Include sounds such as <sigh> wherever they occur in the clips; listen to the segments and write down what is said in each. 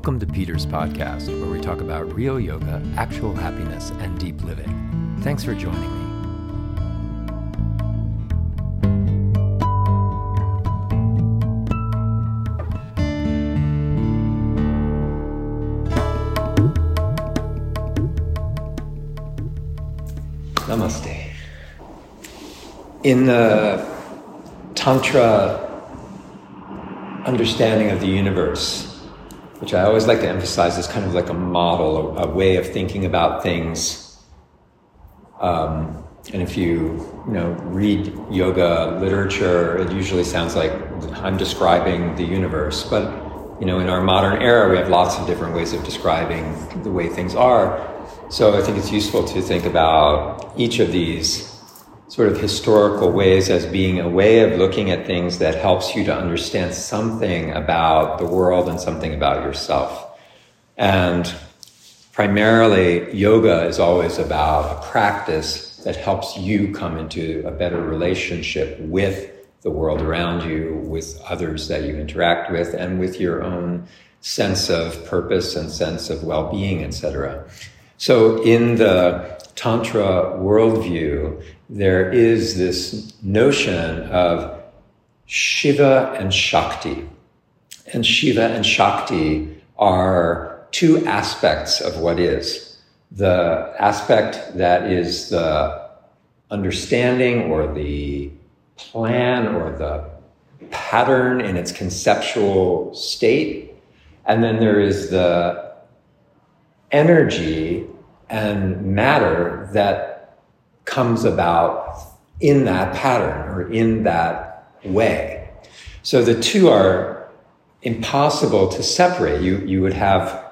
Welcome to Peter's podcast, where we talk about real yoga, actual happiness, and deep living. Thanks for joining me. Namaste. In the Tantra understanding of the universe, which I always like to emphasize is kind of like a model, a, a way of thinking about things. Um, and if you, you know, read yoga literature, it usually sounds like I'm describing the universe. But, you know, in our modern era, we have lots of different ways of describing the way things are. So I think it's useful to think about each of these sort of historical ways as being a way of looking at things that helps you to understand something about the world and something about yourself. And primarily, yoga is always about a practice that helps you come into a better relationship with the world around you, with others that you interact with, and with your own sense of purpose and sense of well-being, etc. So in the Tantra worldview, there is this notion of Shiva and Shakti. And Shiva and Shakti are two aspects of what is. The aspect that is the understanding or the plan or the pattern in its conceptual state. And then there is the energy and matter that comes about in that pattern or in that way. So the two are impossible to separate. You, you would have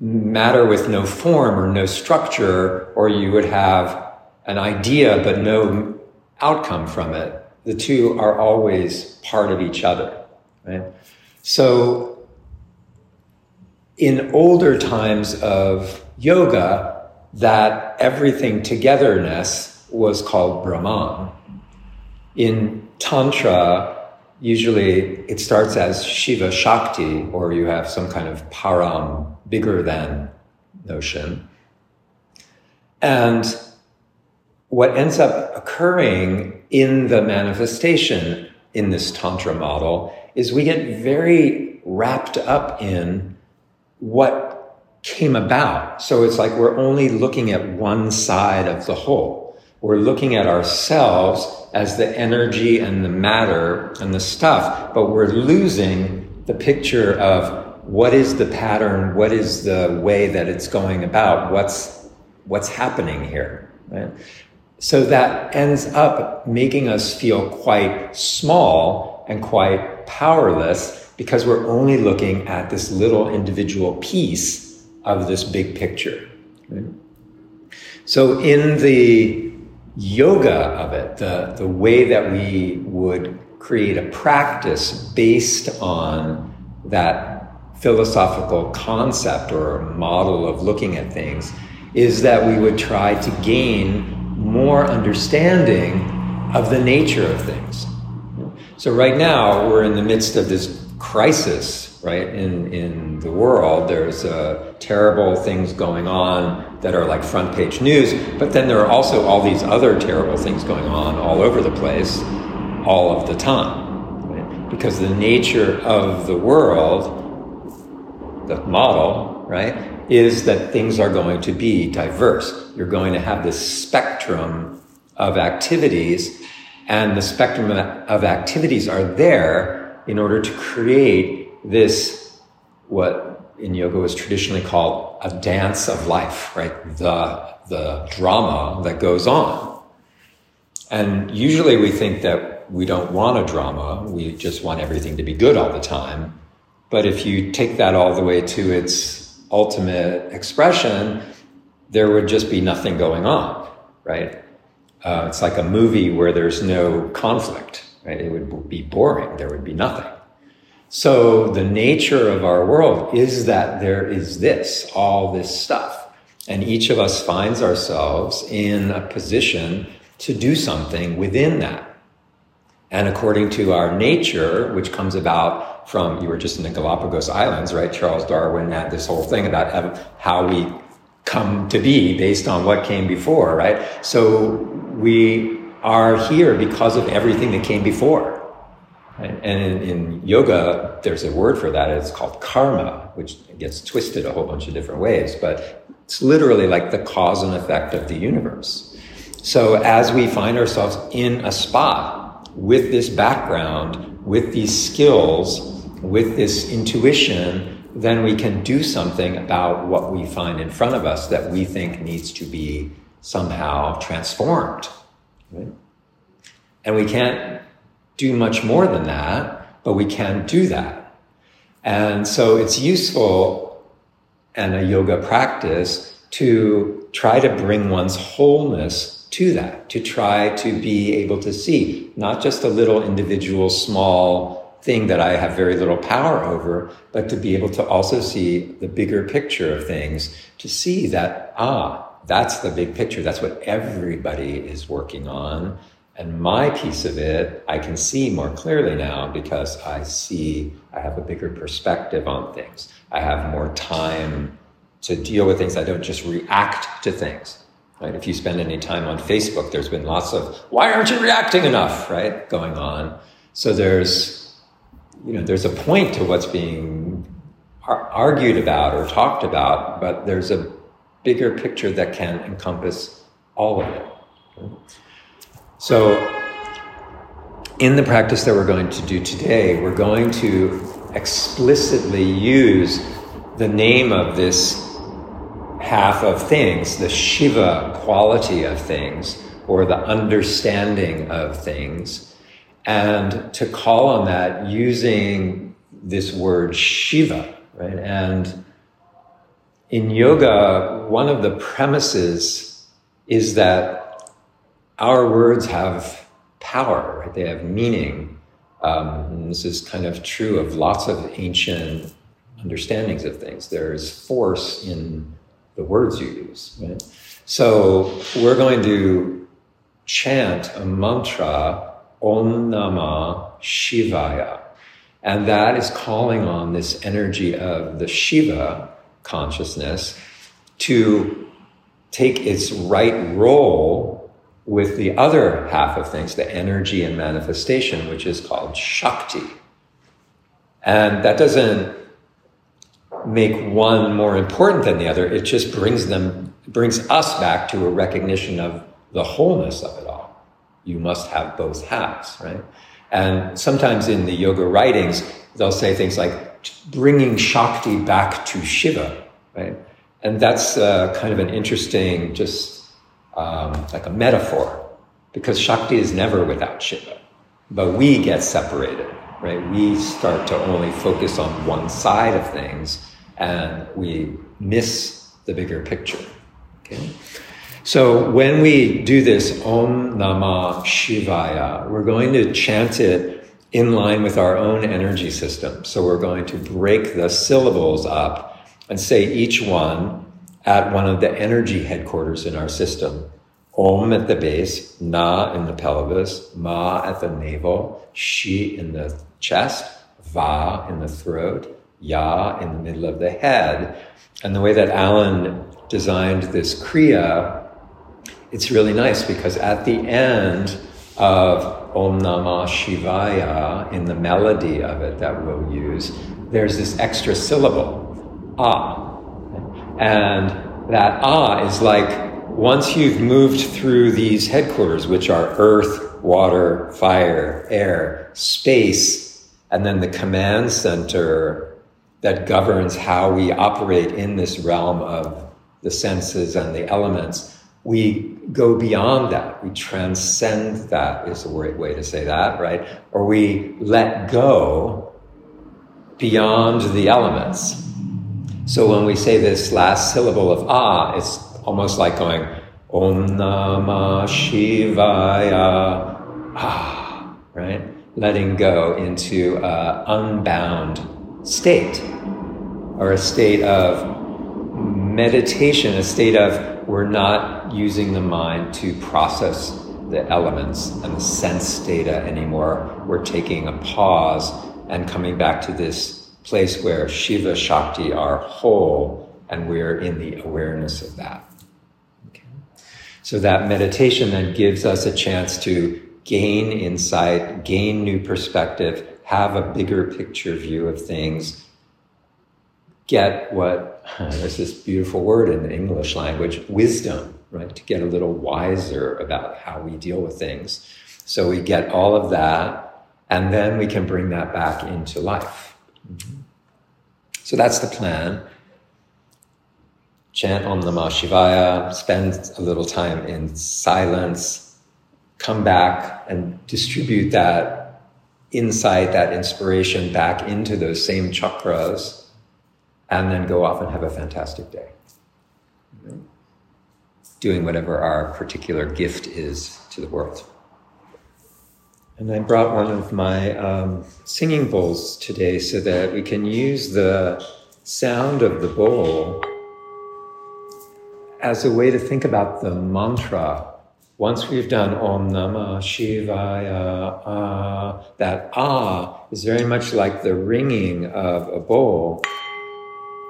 matter with no form or no structure, or you would have an idea but no outcome from it. The two are always part of each other, right? So in older times of yoga, that everything togetherness was called Brahman. In Tantra, usually it starts as Shiva Shakti, or you have some kind of param, bigger than notion. And what ends up occurring in the manifestation in this Tantra model is we get very wrapped up in what came about. So it's like we're only looking at one side of the whole. We're looking at ourselves as the energy and the matter and the stuff, but we're losing the picture of what is the pattern, what is the way that it's going about, what's what's happening here. Right? So that ends up making us feel quite small and quite powerless because we're only looking at this little individual piece of this big picture. Right? So, in the yoga of it, the, the way that we would create a practice based on that philosophical concept or model of looking at things is that we would try to gain more understanding of the nature of things. So, right now, we're in the midst of this crisis right? In in the world, there's uh, terrible things going on that are like front page news, but then there are also all these other terrible things going on all over the place, all of the time, right? because the nature of the world, the model, right, is that things are going to be diverse. You're going to have this spectrum of activities, and the spectrum of activities are there in order to create this, what in yoga was traditionally called a dance of life, right? The, the drama that goes on. And usually we think that we don't want a drama. We just want everything to be good all the time. But if you take that all the way to its ultimate expression, there would just be nothing going on, right? Uh, it's like a movie where there's no conflict, right? It would be boring. There would be nothing. So the nature of our world is that there is this, all this stuff. And each of us finds ourselves in a position to do something within that. And according to our nature, which comes about from, you were just in the Galapagos Islands, right? Charles Darwin had this whole thing about how we come to be based on what came before, right? So we are here because of everything that came before. Right? And in, in, yoga, there's a word for that. It's called karma, which gets twisted a whole bunch of different ways, but it's literally like the cause and effect of the universe. So as we find ourselves in a spot with this background, with these skills, with this intuition, then we can do something about what we find in front of us that we think needs to be somehow transformed. Right? And we can't do much more than that, but we can do that. And so it's useful and a yoga practice to try to bring one's wholeness to that, to try to be able to see not just a little individual small thing that I have very little power over, but to be able to also see the bigger picture of things, to see that, ah, that's the big picture. That's what everybody is working on. And my piece of it, I can see more clearly now because I see, I have a bigger perspective on things. I have more time to deal with things. I don't just react to things. Right? If you spend any time on Facebook, there's been lots of, why aren't you reacting enough, right? Going on. So there's, you know, there's a point to what's being ar- argued about or talked about, but there's a bigger picture that can encompass all of it. Right? So, in the practice that we're going to do today, we're going to explicitly use the name of this half of things, the Shiva quality of things, or the understanding of things, and to call on that using this word Shiva, right? And in yoga, one of the premises is that our words have power, right? they have meaning. Um, this is kind of true of lots of ancient understandings of things. There's force in the words you use. Right? So we're going to chant a mantra, Om Namah Shivaya. And that is calling on this energy of the Shiva consciousness to take its right role with the other half of things, the energy and manifestation, which is called Shakti. And that doesn't make one more important than the other. It just brings them, brings us back to a recognition of the wholeness of it all. You must have both halves, right? And sometimes in the yoga writings, they'll say things like bringing Shakti back to Shiva, right? And that's uh, kind of an interesting, just um, like a metaphor, because Shakti is never without Shiva. But we get separated, right? We start to only focus on one side of things and we miss the bigger picture. Okay? So when we do this Om Namah Shivaya, we're going to chant it in line with our own energy system. So we're going to break the syllables up and say each one at one of the energy headquarters in our system. Om at the base, Na in the pelvis, Ma at the navel, Shi in the chest, Va in the throat, Ya in the middle of the head. And the way that Alan designed this Kriya, it's really nice because at the end of Om Namah Shivaya, in the melody of it that we'll use, there's this extra syllable, Ah. And that ah is like once you've moved through these headquarters, which are earth, water, fire, air, space, and then the command center that governs how we operate in this realm of the senses and the elements, we go beyond that. We transcend that, is the right way to say that, right? Or we let go beyond the elements. So when we say this last syllable of ah, it's almost like going Om Namah Shivaya. Ah, right? Letting go into an unbound state or a state of meditation, a state of we're not using the mind to process the elements and the sense data anymore. We're taking a pause and coming back to this place where Shiva Shakti are whole and we're in the awareness of that. Okay. So that meditation then gives us a chance to gain insight, gain new perspective, have a bigger picture view of things, get what, <laughs> there's this beautiful word in the English language, wisdom, right? To get a little wiser about how we deal with things. So we get all of that, and then we can bring that back into life. Mm-hmm. So that's the plan. Chant Om Namah Shivaya, spend a little time in silence, come back and distribute that insight, that inspiration back into those same chakras and then go off and have a fantastic day. Doing whatever our particular gift is to the world. And I brought one of my um, singing bowls today so that we can use the sound of the bowl as a way to think about the mantra. Once we've done Om Namah Shivaya, ah, that ah is very much like the ringing of a bowl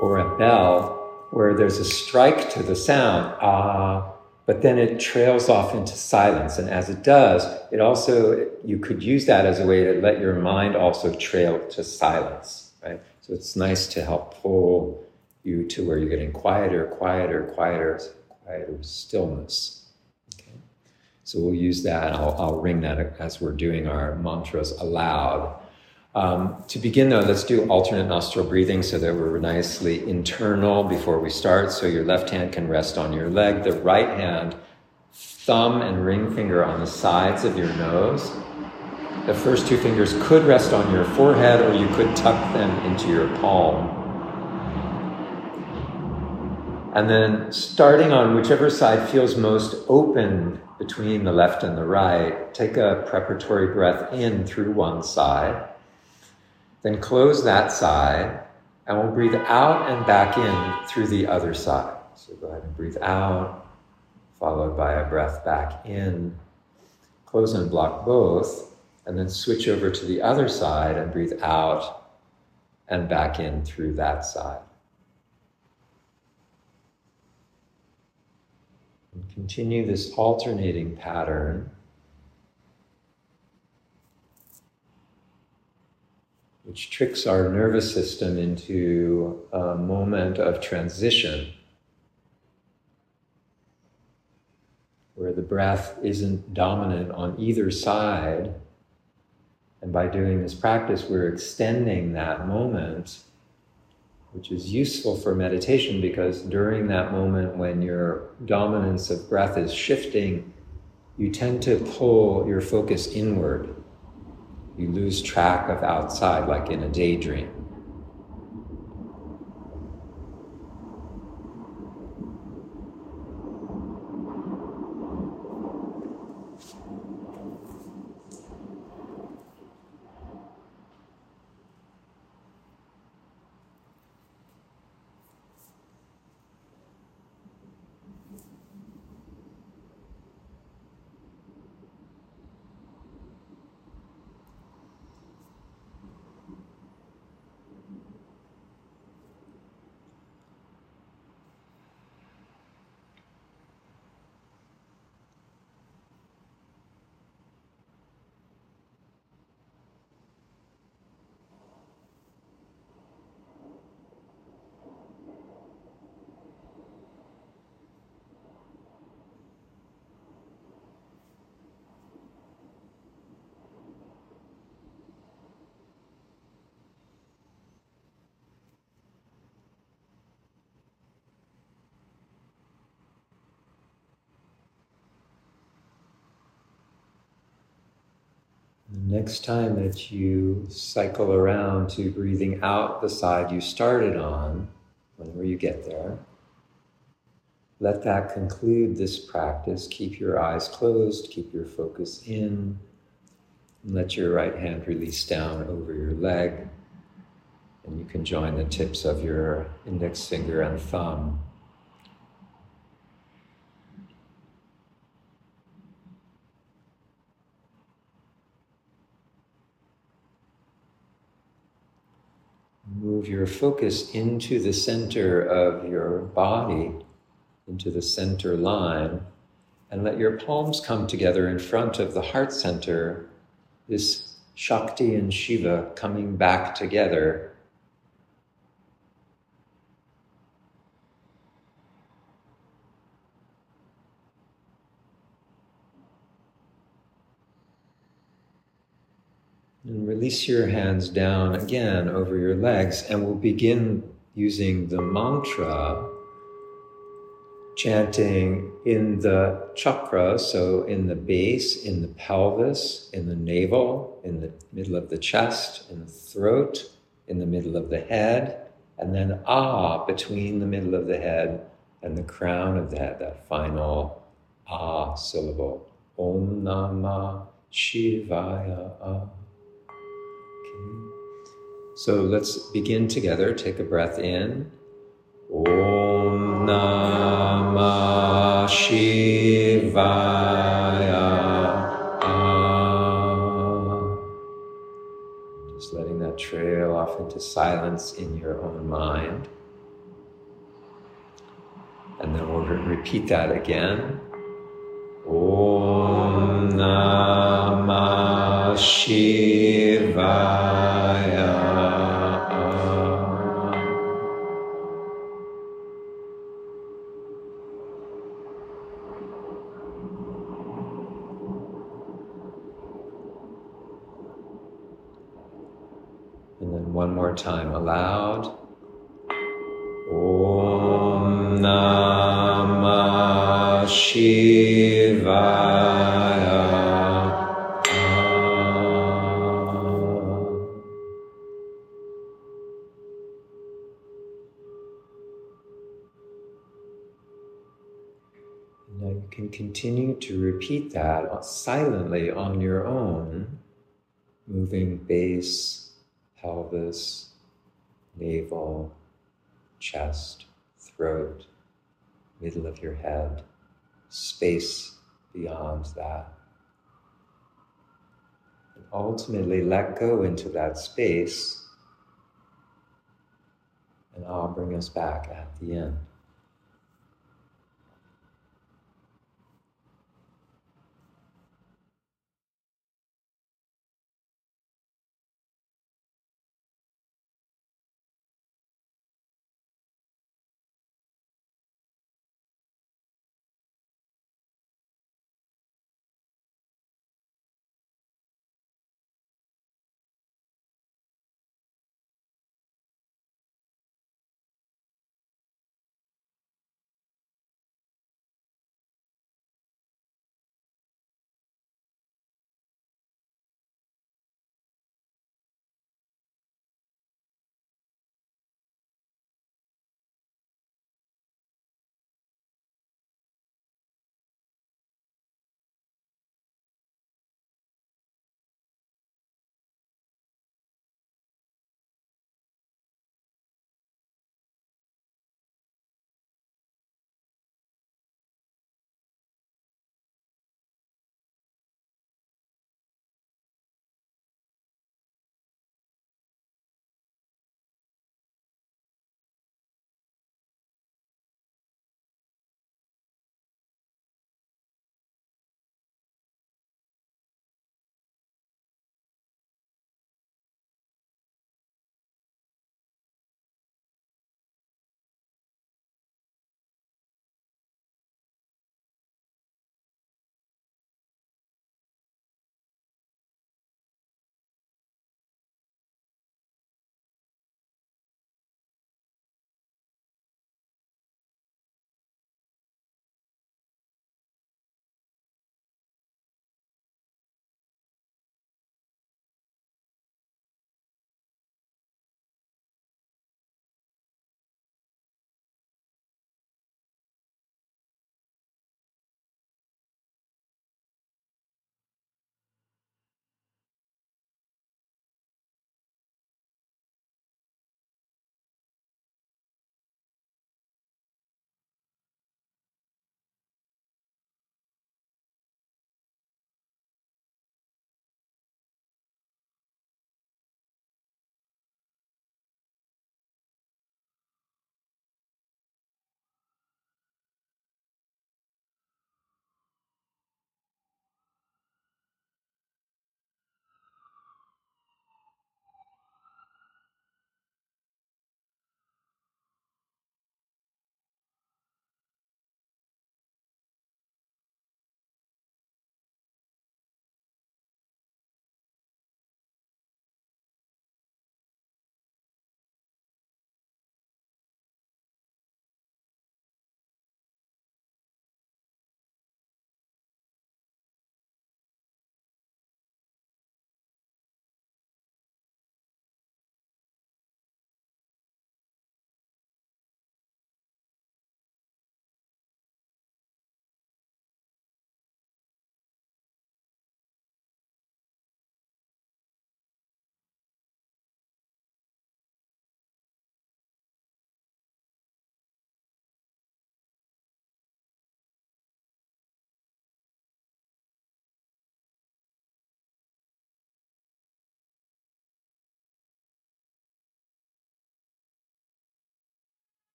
or a bell where there's a strike to the sound, ah, but then it trails off into silence. And as it does, it also, you could use that as a way to let your mind also trail to silence, right? So it's nice to help pull you to where you're getting quieter, quieter, quieter, quieter stillness. Okay. So we'll use that. I'll, I'll ring that as we're doing our mantras aloud. Um, to begin though, let's do alternate nostril breathing so that we're nicely internal before we start. So your left hand can rest on your leg, the right hand, thumb and ring finger on the sides of your nose. The first two fingers could rest on your forehead or you could tuck them into your palm. And then starting on whichever side feels most open between the left and the right, take a preparatory breath in through one side. Then close that side and we'll breathe out and back in through the other side. So go ahead and breathe out, followed by a breath back in. Close and block both, and then switch over to the other side and breathe out and back in through that side. And continue this alternating pattern which tricks our nervous system into a moment of transition where the breath isn't dominant on either side. And by doing this practice, we're extending that moment, which is useful for meditation because during that moment when your dominance of breath is shifting, you tend to pull your focus inward you lose track of outside like in a daydream. Next time that you cycle around to breathing out the side you started on, whenever you get there, let that conclude this practice. Keep your eyes closed, keep your focus in, and let your right hand release down over your leg. And you can join the tips of your index finger and thumb move your focus into the center of your body, into the center line, and let your palms come together in front of the heart center, this Shakti and Shiva coming back together. And release your hands down again over your legs, and we'll begin using the mantra chanting in the chakra, so in the base, in the pelvis, in the navel, in the middle of the chest, in the throat, in the middle of the head, and then ah between the middle of the head and the crown of the head, that final ah syllable. Om Namah Shivaya. Okay. So let's begin together. Take a breath in. Om Namah Shivaya. Just letting that trail off into silence in your own mind. And then we'll repeat that again. Om Namah Shivaya. Aloud. Om Namah Shivaya. Now you can continue to repeat that silently on your own, moving base pelvis, navel, chest, throat, middle of your head, space beyond that. And ultimately let go into that space, and I'll bring us back at the end.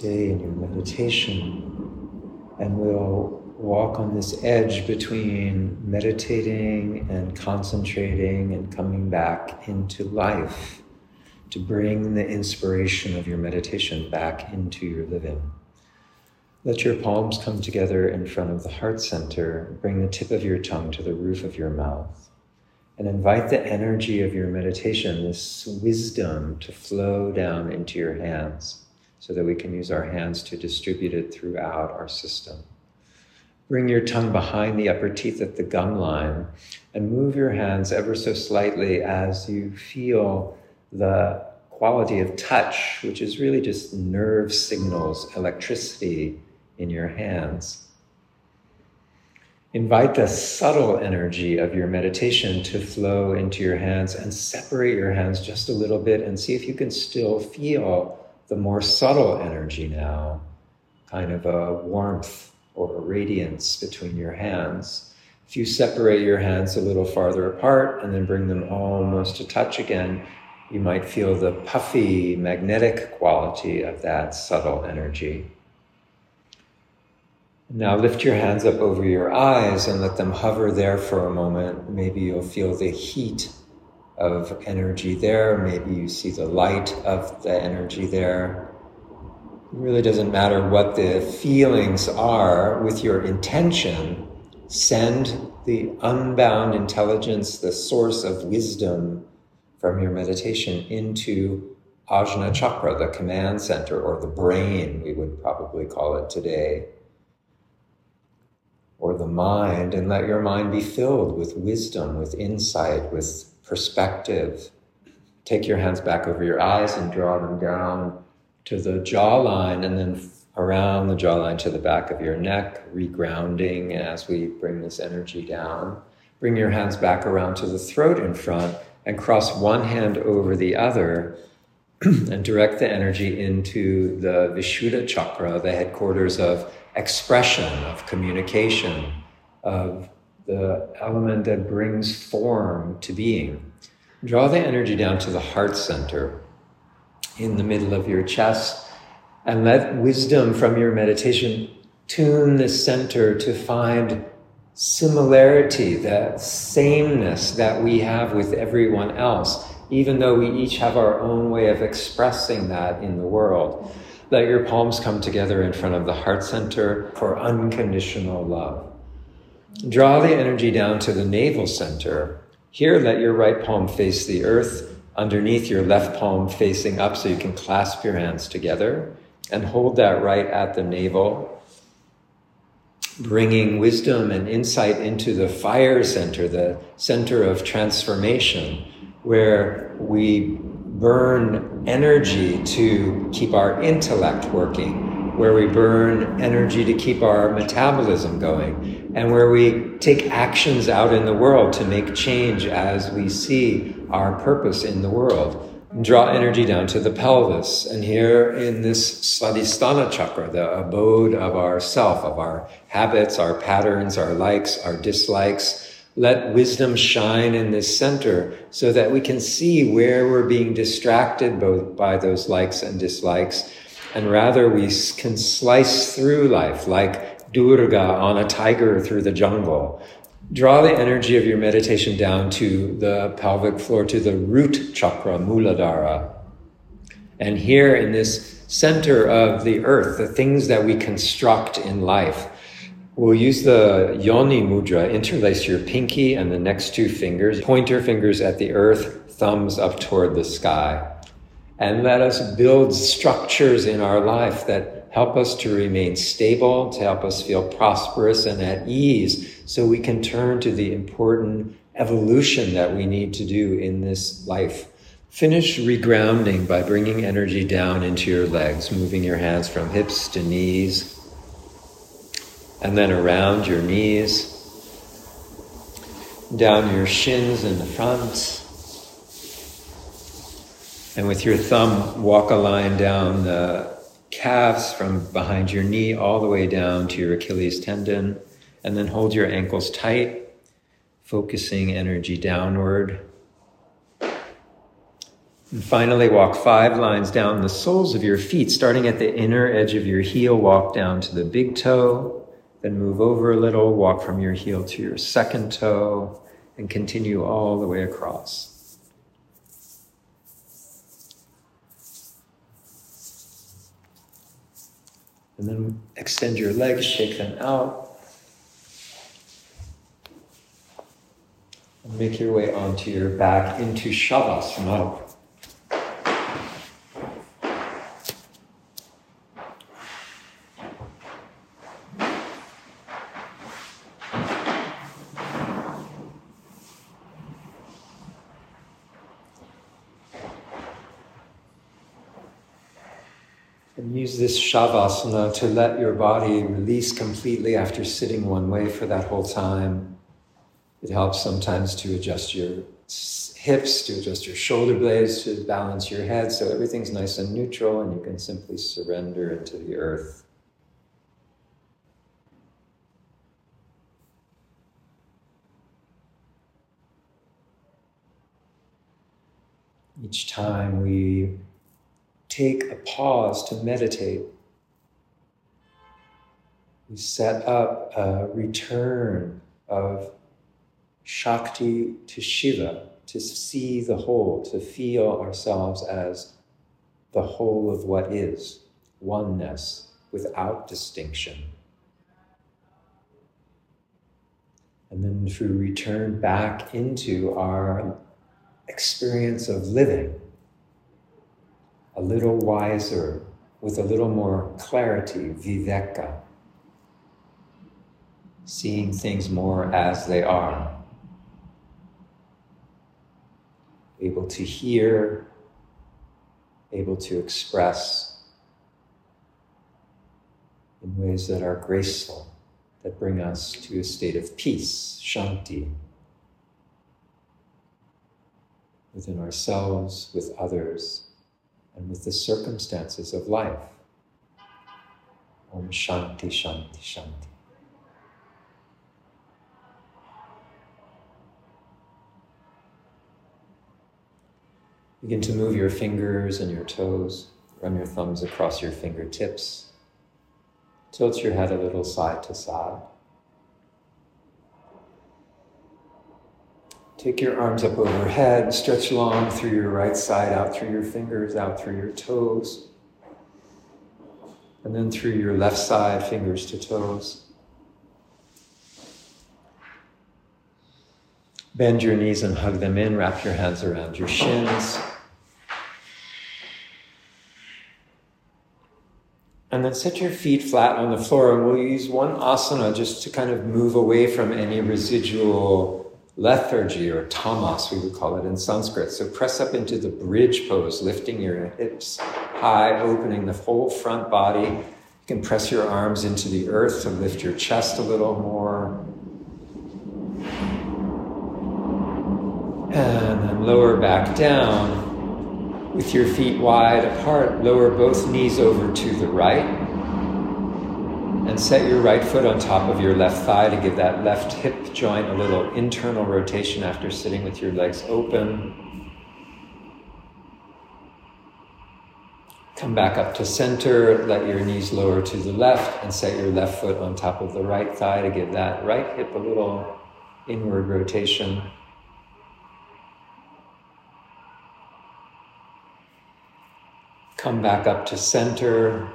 Stay in your meditation. And we'll walk on this edge between meditating and concentrating and coming back into life to bring the inspiration of your meditation back into your living. Let your palms come together in front of the heart center. Bring the tip of your tongue to the roof of your mouth. And invite the energy of your meditation, this wisdom, to flow down into your hands so that we can use our hands to distribute it throughout our system. Bring your tongue behind the upper teeth at the gum line and move your hands ever so slightly as you feel the quality of touch, which is really just nerve signals, electricity in your hands. Invite the subtle energy of your meditation to flow into your hands and separate your hands just a little bit and see if you can still feel the more subtle energy now, kind of a warmth or a radiance between your hands. If you separate your hands a little farther apart and then bring them almost to touch again, you might feel the puffy magnetic quality of that subtle energy. Now lift your hands up over your eyes and let them hover there for a moment. Maybe you'll feel the heat of energy there. Maybe you see the light of the energy there. It really doesn't matter what the feelings are with your intention. Send the unbound intelligence, the source of wisdom from your meditation into Ajna Chakra, the command center, or the brain, we would probably call it today or the mind, and let your mind be filled with wisdom, with insight, with perspective. Take your hands back over your eyes and draw them down to the jawline and then around the jawline to the back of your neck, regrounding as we bring this energy down. Bring your hands back around to the throat in front and cross one hand over the other <clears throat> and direct the energy into the Vishuddha chakra, the headquarters of expression, of communication, of the element that brings form to being. Draw the energy down to the heart center in the middle of your chest and let wisdom from your meditation tune the center to find similarity, that sameness that we have with everyone else, even though we each have our own way of expressing that in the world. Let your palms come together in front of the heart center for unconditional love. Draw the energy down to the navel center. Here, let your right palm face the earth, underneath your left palm facing up so you can clasp your hands together and hold that right at the navel, bringing wisdom and insight into the fire center, the center of transformation, where we burn energy to keep our intellect working, where we burn energy to keep our metabolism going, and where we take actions out in the world to make change as we see our purpose in the world. Draw energy down to the pelvis. And here in this Svadhisthana chakra, the abode of our self, of our habits, our patterns, our likes, our dislikes, let wisdom shine in this center so that we can see where we're being distracted both by those likes and dislikes. And rather, we can slice through life like Durga on a tiger through the jungle. Draw the energy of your meditation down to the pelvic floor, to the root chakra, Muladhara. And here in this center of the earth, the things that we construct in life, We'll use the yoni mudra, interlace your pinky and the next two fingers, pointer fingers at the earth, thumbs up toward the sky. And let us build structures in our life that help us to remain stable, to help us feel prosperous and at ease, so we can turn to the important evolution that we need to do in this life. Finish regrounding by bringing energy down into your legs, moving your hands from hips to knees, and then around your knees, down your shins in the front. And with your thumb, walk a line down the calves from behind your knee all the way down to your Achilles tendon. And then hold your ankles tight, focusing energy downward. And finally, walk five lines down the soles of your feet, starting at the inner edge of your heel, walk down to the big toe, then move over a little, walk from your heel to your second toe, and continue all the way across. And then extend your legs, shake them out. And make your way onto your back into Shavasana. And use this shavasana to let your body release completely after sitting one way for that whole time. It helps sometimes to adjust your hips, to adjust your shoulder blades, to balance your head so everything's nice and neutral and you can simply surrender into the earth. Each time we take a pause to meditate. We set up a return of Shakti to Shiva, to see the whole, to feel ourselves as the whole of what is, oneness without distinction. And then through return back into our experience of living a little wiser, with a little more clarity, viveka, seeing things more as they are, able to hear, able to express in ways that are graceful, that bring us to a state of peace, shanti, within ourselves, with others and with the circumstances of life. Om Shanti, Shanti, Shanti. Begin to move your fingers and your toes. Run your thumbs across your fingertips. Tilt your head a little side to side. Take your arms up overhead, stretch long through your right side, out through your fingers, out through your toes. And then through your left side, fingers to toes. Bend your knees and hug them in. Wrap your hands around your shins. And then set your feet flat on the floor. And we'll use one asana just to kind of move away from any residual lethargy or tamas, we would call it in Sanskrit. So press up into the bridge pose, lifting your hips high, opening the whole front body. You can press your arms into the earth to lift your chest a little more. And then lower back down with your feet wide apart. Lower both knees over to the right and set your right foot on top of your left thigh to give that left hip joint a little internal rotation after sitting with your legs open. Come back up to center, let your knees lower to the left, and set your left foot on top of the right thigh to give that right hip a little inward rotation. Come back up to center,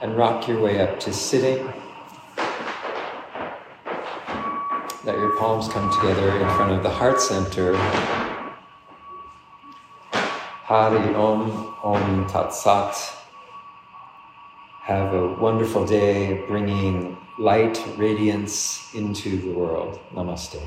and rock your way up to sitting. Let your palms come together in front of the heart center. Hari Om, Om Tat Sat. Have a wonderful day bringing light, radiance into the world. Namaste.